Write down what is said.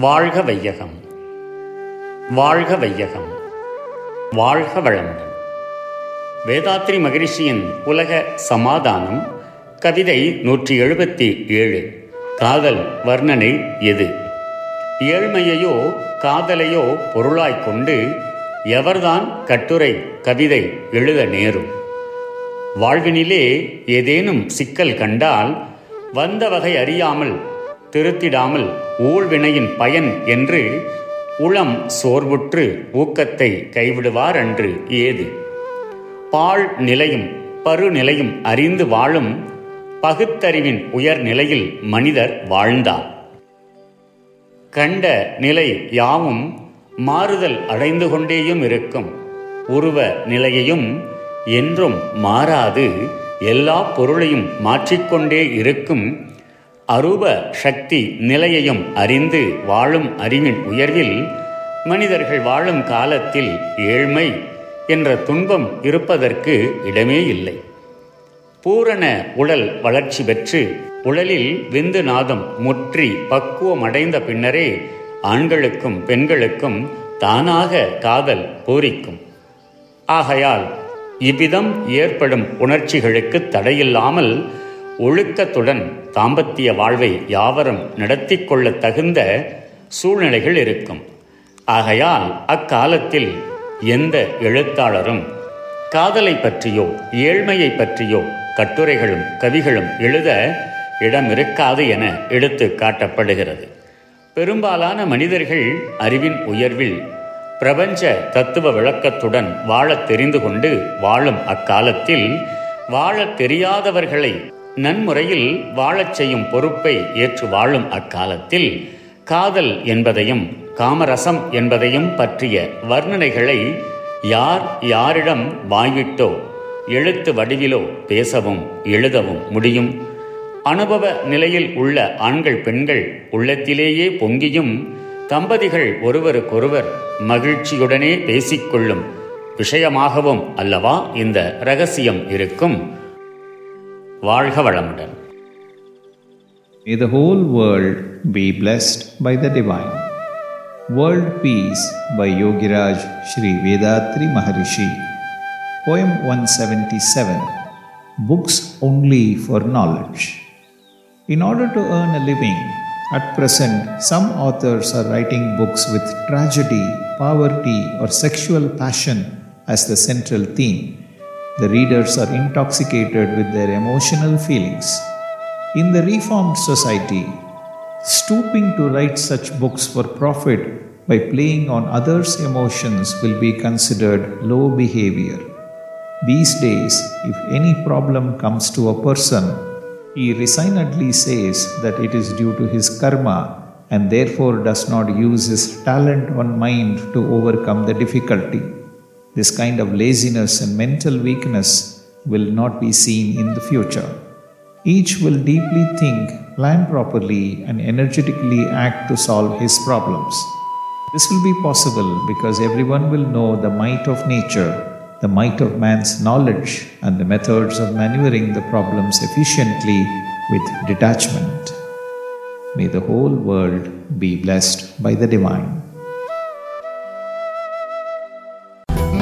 வாழ்க வையகம். வாழ்க வையகம். வாழ்க வளமுடன். வேதாத்ரி மகரிஷியின் உலக சமாதானம் கவிதை நூற்றி எழுபத்தி ஏழு காதல் வர்ணனை எது? ஏழ்மையையோ காதலையோ பொருளாய்க் கொண்டு எவர்தான் கட்டுரை கவிதை எழுத நேரும்? வாழ்வினிலே ஏதேனும் சிக்கல் கண்டால் வந்த வகை அறியாமல் திருத்திடாமல் ஊழ்வினையின் பயன் என்று உளம் சோர்வுற்று ஊக்கத்தை கைவிடுவார் அன்று ஏது? பால் நிலையும் பருநிலையும் அறிந்து வாழும் பகுத்தறிவின் உயர் நிலையில் மனிதர் வாழ்ந்தார். கண்ட நிலை யாவும் மாறுதல் அடைந்து கொண்டேயும் இருக்கும். உருவ நிலையையும் என்றும் மாறாது. எல்லா பொருளையும் மாற்றிக்கொண்டே இருக்கும் அரூப சக்தி நிலையையும் அறிந்து வாழும் அறிவின் உயர்வில் மனிதர்கள் வாழும் காலத்தில் ஏழ்மை என்ற துன்பம் இருப்பதற்கு இடமே இல்லை. பூரண உடல் வளர்ச்சி பெற்று உடலில் விந்து நாதம் முற்றி பக்குவமடைந்த பின்னரே ஆண்களுக்கும் பெண்களுக்கும் தானாக காதல் பூரிக்கும். ஆகையால் இவ்விதம் ஏற்படும் உணர்ச்சிகளுக்கு தடையில்லாமல் ஒழுக்கத்துடன் தாம்பத்திய வாழ்வை யாவரும் நடத்தி கொள்ள தகுந்த சூழ்நிலைகள் இருக்கும். ஆகையால் அக்காலத்தில் எந்த எழுத்தாளரும் காதலை பற்றியோ ஏழ்மையை பற்றியோ கட்டுரைகளும் கவிகளும் எழுத இடம் இருக்காது என எடுத்து காட்டப்படுகிறது. பெரும்பாலான மனிதர்கள் அறிவின் உயர்வில் பிரபஞ்ச தத்துவ விளக்கத்துடன் வாழத் தெரிந்து கொண்டு வாழும் அக்காலத்தில் வாழத் தெரியாதவர்களை நன்முறையில் வாழச் செய்யும் பொறுப்பை ஏற்று வாழும் அக்காலத்தில். காதல் என்பதையும் காமரசம் என்பதையும் பற்றிய வர்ணனைகளை யார் யாரிடம் வாய்விட்டோ எழுத்து வடிவிலோ பேசவும் எழுதவும் முடியும். அனுபவ நிலையில் உள்ள ஆண்கள் பெண்கள் உள்ளத்திலேயே பொங்கியும் தம்பதிகள் ஒருவருக்கொருவர் மகிழ்ச்சியுடனே பேசிக்கொள்ளும் விஷயமாகவும் அல்லவா இந்த ரகசியம் இருக்கும். வாழ்க வளமுடன் May the whole world be blessed by the divine. World Peace by Yogiraj Sri Vedatri Maharishi. Poem 177 Books Only for Knowledge. In order to earn a living, at present some authors are writing books with tragedy, poverty, or sexual passion as the central theme. The readers are intoxicated with their emotional feelings. In the reformed society, stooping to write such books for profit by playing on others' emotions will be considered low behavior. These days, if any problem comes to a person, he resignedly says that it is due to his karma and therefore does not use his talent or mind to overcome the difficulty. This kind of laziness and mental weakness will not be seen in the future. Each will deeply think, plan properly, and energetically act to solve his problems. This will be possible because everyone will know the might of nature, the might of man's knowledge, and the methods of maneuvering the problems efficiently with detachment. May the whole world be blessed by the divine.